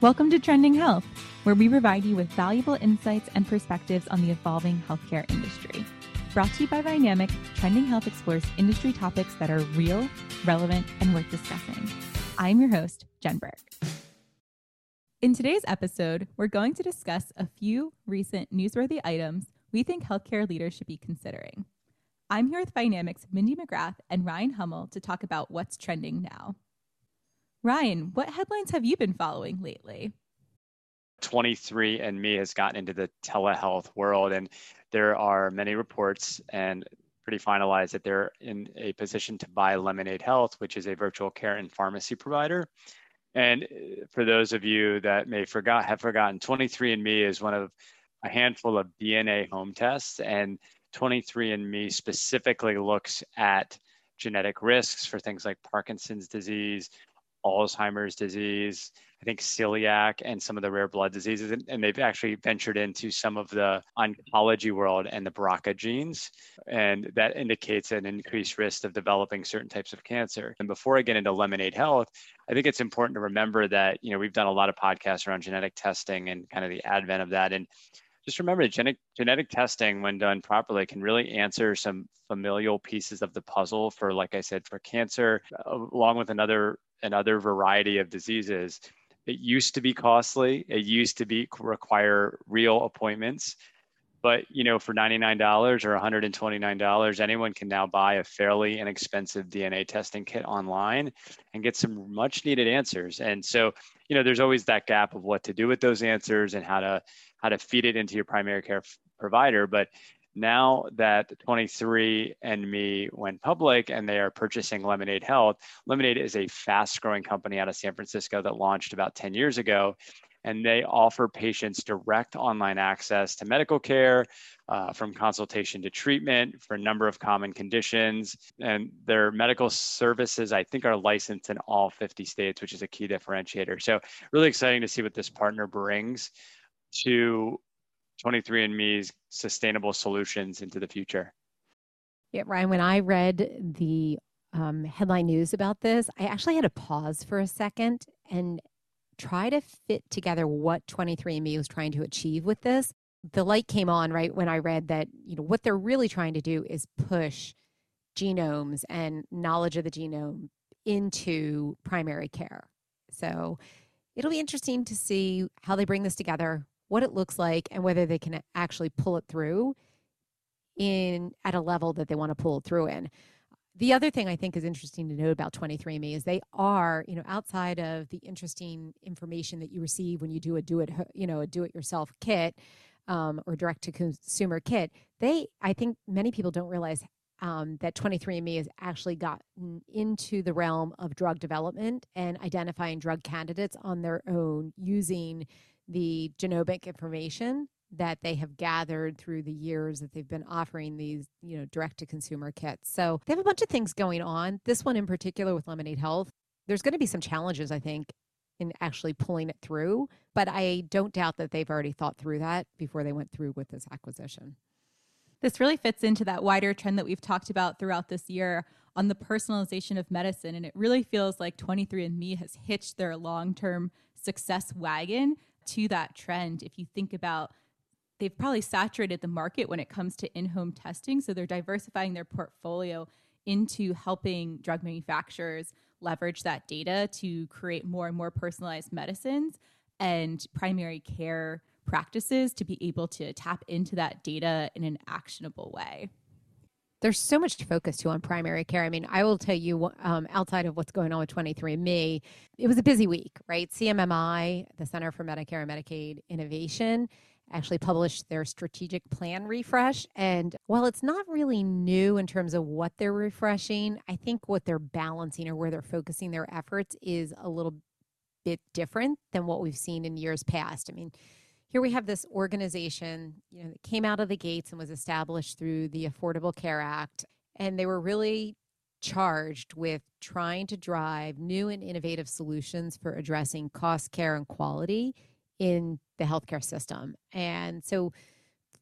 Welcome to Trending Health, where we provide you with valuable insights and perspectives on the evolving healthcare industry. Brought to you by Dynamic, Trending Health explores industry topics that are real, relevant, and worth discussing. I'm your host, Jen Burke. In today's episode, we're going to discuss a few recent newsworthy items we think healthcare leaders should be considering. I'm here with Dynamics Mindy McGrath and Ryan Hummel to talk about what's trending now. Ryan, what headlines have you been following lately? 23andMe has gotten into the telehealth world, and there are many reports and pretty finalized that they're in a position to buy Lemonade Health, which is a virtual care and pharmacy provider. And uh, for those of you that may forgot have forgotten, 23andMe is one of a handful of DNA home tests, and 23andMe specifically looks at genetic risks for things like Parkinson's disease, Alzheimer's disease, I think celiac, and some of the rare blood diseases. And, they've actually ventured into some of the oncology world and the BRCA genes. And that indicates an increased risk of developing certain types of cancer. And before I get into Lemonade Health, I think it's important to remember that, you know, we've done a lot of podcasts around genetic testing and kind of the advent of that. And just remember that genetic, genetic testing, when done properly, can really answer some familial pieces of the puzzle for, like I said, for cancer, uh, along with another another variety of diseases. It used to be costly. It used to be require real appointments. But you know, for $99 or $129, anyone can now buy a fairly inexpensive DNA testing kit online and get some much needed answers. And so, you know, there's always that gap of what to do with those answers and how to how to feed it into your primary care provider. But now that 23andMe went public and they are purchasing Lemonade Health, Lemonade is a fast growing company out of San Francisco that launched about 10 years ago. And they offer patients direct online access to medical care, uh, from consultation to treatment for a number of common conditions. And their medical services, I think, are licensed in all 50 states, which is a key differentiator. So, really exciting to see what this partner brings to 23andMe's sustainable solutions into the future. Yeah, Ryan, when I read the um, headline news about this, I actually had to pause for a second and try to fit together what 23andMe was trying to achieve with this. The light came on right when I read that, you know, what they're really trying to do is push genomes and knowledge of the genome into primary care. So it'll be interesting to see how they bring this together, what it looks like and whether they can actually pull it through in at a level that they want to pull it through in. The other thing I think is interesting to note about 23andMe is they are, you know, outside of the interesting information that you receive when you do a do it, you know, a do it yourself kit um, or direct to consumer kit, they, I think many people don't realize um, that 23andMe has actually gotten into the realm of drug development and identifying drug candidates on their own using the genomic information that they have gathered through the years that they've been offering these, you know, direct to consumer kits. So they have a bunch of things going on. This one in particular with Lemonade Health, there's going to be some challenges, I think, in actually pulling it through. But I don't doubt that they've already thought through that before they went through with this acquisition. This really fits into that wider trend that we've talked about throughout this year on the personalization of medicine. And it really feels like 23andMe has hitched their long term success wagon to that trend if you think about they've probably saturated the market when it comes to in-home testing so they're diversifying their portfolio into helping drug manufacturers leverage that data to create more and more personalized medicines and primary care practices to be able to tap into that data in an actionable way there's so much to focus to on primary care. I mean, I will tell you, um, outside of what's going on with 23andMe, it was a busy week, right? CMMI, the Center for Medicare and Medicaid Innovation, actually published their strategic plan refresh. And while it's not really new in terms of what they're refreshing, I think what they're balancing or where they're focusing their efforts is a little bit different than what we've seen in years past. I mean, here we have this organization, you know, that came out of the gates and was established through the Affordable Care Act, and they were really charged with trying to drive new and innovative solutions for addressing cost, care, and quality in the healthcare system. And so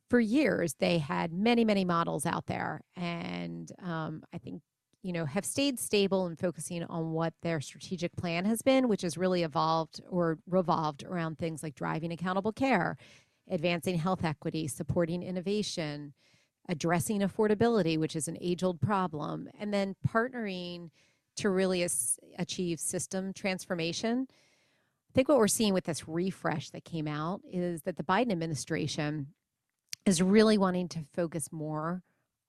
for years, they had many, many models out there. And um, I think you know, have stayed stable and focusing on what their strategic plan has been, which has really evolved or revolved around things like driving accountable care, advancing health equity, supporting innovation, addressing affordability, which is an age old problem, and then partnering to really as- achieve system transformation. I think what we're seeing with this refresh that came out is that the Biden administration is really wanting to focus more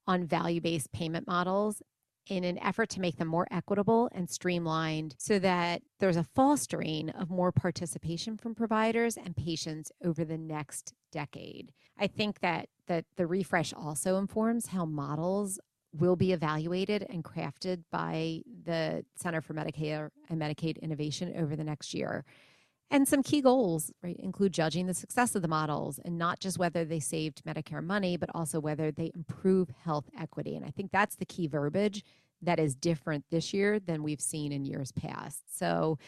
on value based payment models in an effort to make them more equitable and streamlined so that there's a fostering of more participation from providers and patients over the next decade. I think that that the refresh also informs how models will be evaluated and crafted by the Center for Medicare and Medicaid Innovation over the next year. And some key goals right, include judging the success of the models and not just whether they saved Medicare money, but also whether they improve health equity. And I think that's the key verbiage that is different this year than we've seen in years past. So,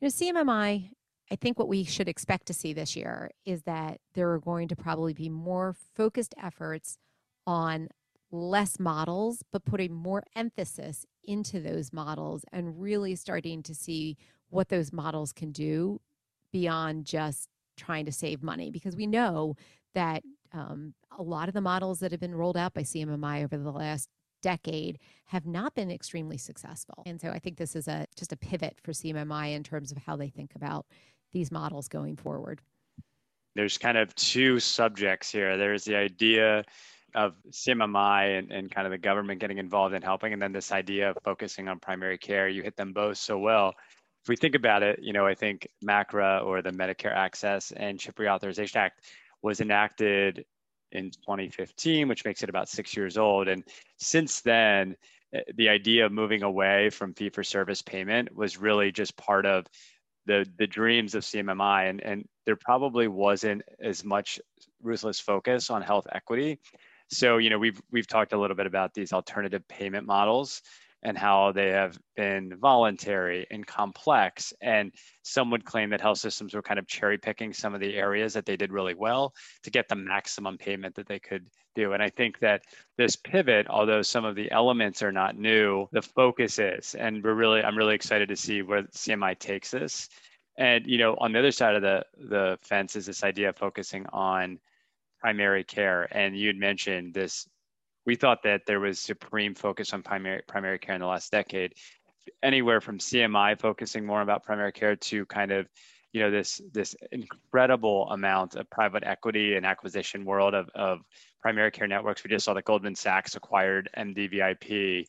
you know, CMMI, I think what we should expect to see this year is that there are going to probably be more focused efforts on less models, but putting more emphasis into those models and really starting to see what those models can do beyond just trying to save money because we know that um, a lot of the models that have been rolled out by CMMI over the last decade have not been extremely successful. And so I think this is a just a pivot for CMMI in terms of how they think about these models going forward. There's kind of two subjects here. There's the idea of CMMI and, and kind of the government getting involved in helping, and then this idea of focusing on primary care. You hit them both so well if we think about it, you know, I think MACRA or the Medicare Access and Chip Reauthorization Act was enacted in 2015, which makes it about six years old. And since then, eh, the idea of moving away from fee for service payment was really just part of the, the dreams of CMMI. And, and there probably wasn't as much ruthless focus on health equity. So, you know, we've, we've talked a little bit about these alternative payment models and how they have been voluntary and complex. And some would claim that health systems were kind of cherry picking some of the areas that they did really well to get the maximum payment that they could do. And I think that this pivot, although some of the elements are not new, the focus is. And we're really, I'm really excited to see where CMI takes this. And you know, on the other side of the the fence is this idea of focusing on primary care. And you'd mentioned this we thought that there was supreme focus on primary primary care in the last decade, anywhere from CMI focusing more about primary care to kind of you know this this incredible amount of private equity and acquisition world of, of primary care networks. We just saw that Goldman Sachs acquired MDVIP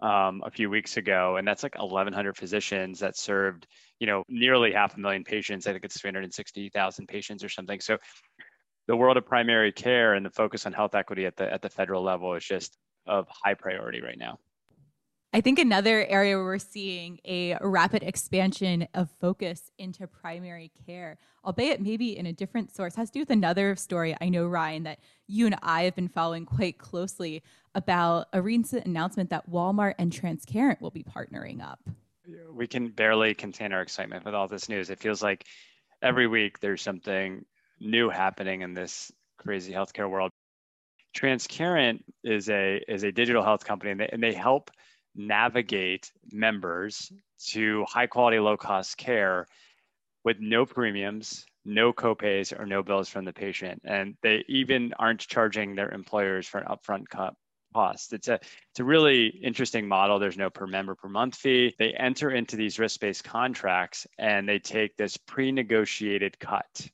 um, a few weeks ago, and that's like 1,100 physicians that served you know nearly half a million patients. I think it's 360,000 patients or something. So the world of primary care and the focus on health equity at the at the federal level is just of high priority right now. I think another area where we're seeing a rapid expansion of focus into primary care, albeit maybe in a different source, has to do with another story I know, Ryan, that you and I have been following quite closely about a recent announcement that Walmart and Transcarent will be partnering up. We can barely contain our excitement with all this news. It feels like every week there's something new happening in this crazy healthcare world. Transcarent is a is a digital health company, and they, and they help navigate members to high quality, low cost care with no premiums, no copays, or no bills from the patient. And they even aren't charging their employers for an upfront cut cost. It's a it's a really interesting model. There's no per member per month fee. They enter into these risk-based contracts and they take this pre-negotiated cut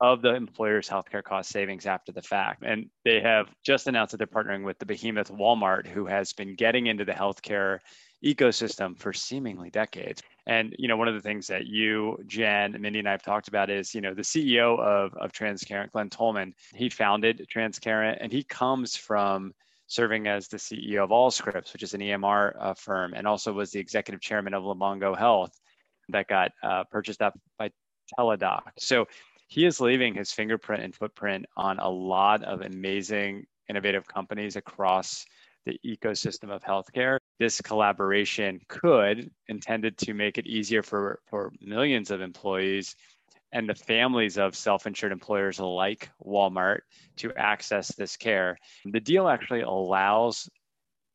of the employer's healthcare cost savings after the fact. And they have just announced that they're partnering with the behemoth Walmart, who has been getting into the healthcare ecosystem for seemingly decades. And you know, one of the things that you, Jen, Mindy, and I have talked about is, you know, the CEO of, of Transcarent, Glen Tullman, he founded Transcarent and he comes from serving as the CEO of Allscripts, which is an EMR uh, firm, and also was the executive chairman of Livongo Health that got uh, purchased up by Teladoc. So he is leaving his fingerprint and footprint on a lot of amazing, innovative companies across the ecosystem of healthcare. This collaboration could, intended to make it easier for, for millions of employees and the families of self insured employers like Walmart to access this care. The deal actually allows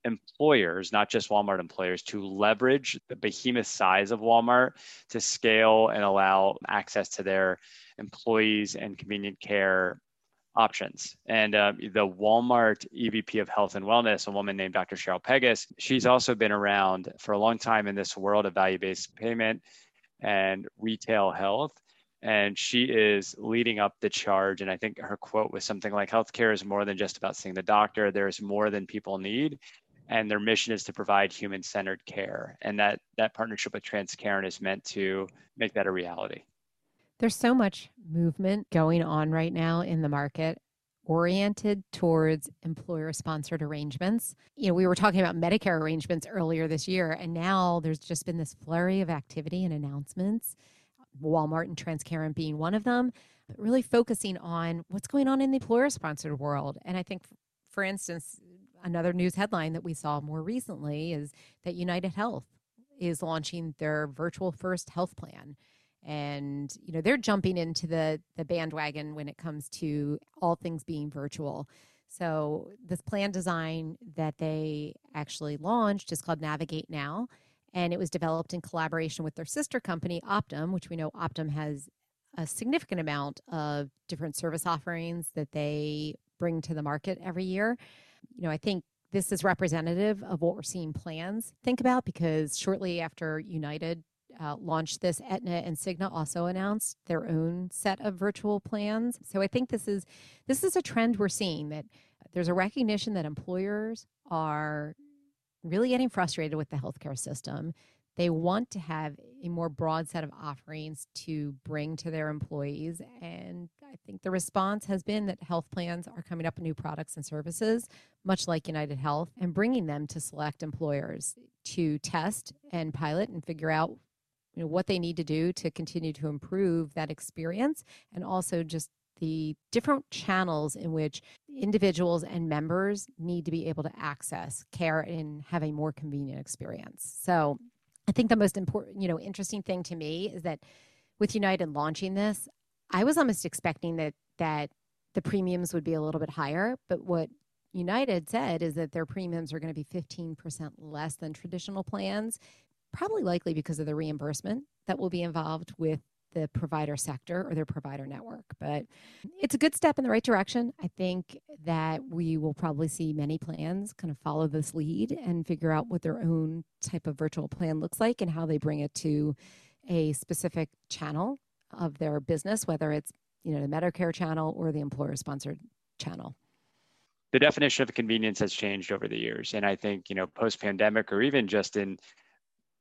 employers, not just Walmart employers, to leverage the behemoth size of Walmart to scale and allow access to their employees and convenient care options. And uh, the Walmart EVP of Health and Wellness, a woman named Dr. Cheryl Pegus, she's also been around for a long time in this world of value based payment and retail health. And she is leading up the charge. And I think her quote was something like healthcare is more than just about seeing the doctor, there's more than people need. And their mission is to provide human centered care. And that, that partnership with Transcarent is meant to make that a reality. There's so much movement going on right now in the market oriented towards employer sponsored arrangements. You know, we were talking about Medicare arrangements earlier this year, and now there's just been this flurry of activity and announcements, Walmart and Transcarent being one of them, but really focusing on what's going on in the employer sponsored world. And I think, for instance, another news headline that we saw more recently is that United Health is launching their virtual first health plan and you know they're jumping into the the bandwagon when it comes to all things being virtual. So this plan design that they actually launched is called navigate now. And it was developed in collaboration with their sister company optum which we know optum has a significant amount of different service offerings that they bring to the market every year. You know i think this is representative of what we're seeing plans think about because shortly after united uh, launched this, Aetna and Cigna also announced their own set of virtual plans. So I think this is this is a trend we're seeing that there's a recognition that employers are really getting frustrated with the healthcare system. They want to have a more broad set of offerings to bring to their employees. And I think the response has been that health plans are coming up with new products and services, much like United Health, and bringing them to select employers to test and pilot and figure out you know what they need to do to continue to improve that experience and also just the different channels in which individuals and members need to be able to access care and have a more convenient experience. So I think the most important, you know, interesting thing to me is that with United launching this, I was almost expecting that that the premiums would be a little bit higher, but what United said is that their premiums are going to be 15% less than traditional plans probably likely because of the reimbursement that will be involved with the provider sector or their provider network. But it's a good step in the right direction. I think that we will probably see many plans kind of follow this lead and figure out what their own type of virtual plan looks like and how they bring it to a specific channel of their business, whether it's you know the Medicare channel or the employer sponsored channel. The definition of convenience has changed over the years. And I think, you know, post pandemic or even just in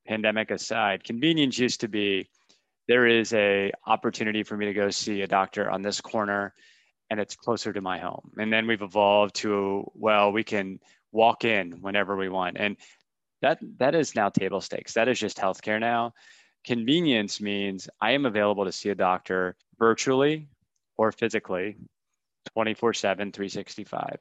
pandemic aside, convenience used to be there is a opportunity for me to go see a doctor on this corner and it's closer to my home. And then we've evolved to well, we can walk in whenever we want. And that that is now table stakes. That is just healthcare now. Convenience means I am available to see a doctor virtually or physically 24 7, 365.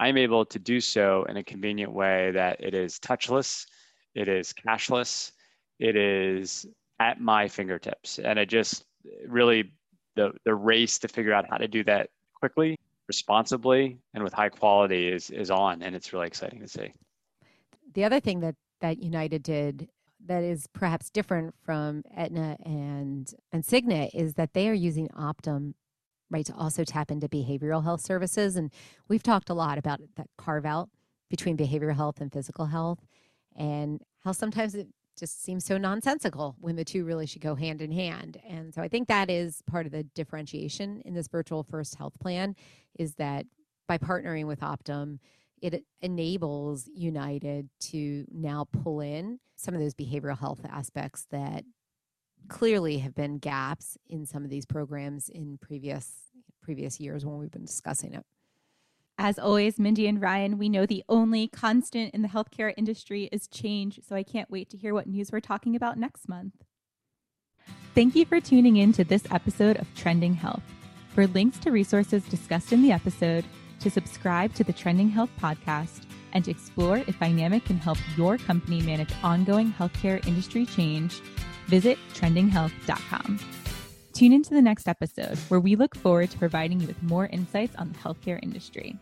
I'm able to do so in a convenient way that it is touchless, it is cashless, it is at my fingertips. And it just really the the race to figure out how to do that quickly, responsibly, and with high quality is is on, and it's really exciting to see. The other thing that that United did that is perhaps different from Aetna and and Cigna is that they are using Optum right to also tap into behavioral health services and we've talked a lot about that carve out between behavioral health and physical health and how sometimes it just seems so nonsensical when the two really should go hand in hand. And so I think that is part of the differentiation in this virtual first health plan is that by partnering with Optum, it enables United to now pull in some of those behavioral health aspects that clearly have been gaps in some of these programs in previous previous years when we've been discussing it. As always, Mindy and Ryan, we know the only constant in the healthcare industry is change, so I can't wait to hear what news we're talking about next month. Thank you for tuning in to this episode of Trending Health. For links to resources discussed in the episode, to subscribe to the Trending Health podcast, and to explore if Dynamic can help your company manage ongoing healthcare industry change, visit trendinghealth.com. Tune into the next episode where we look forward to providing you with more insights on the healthcare industry.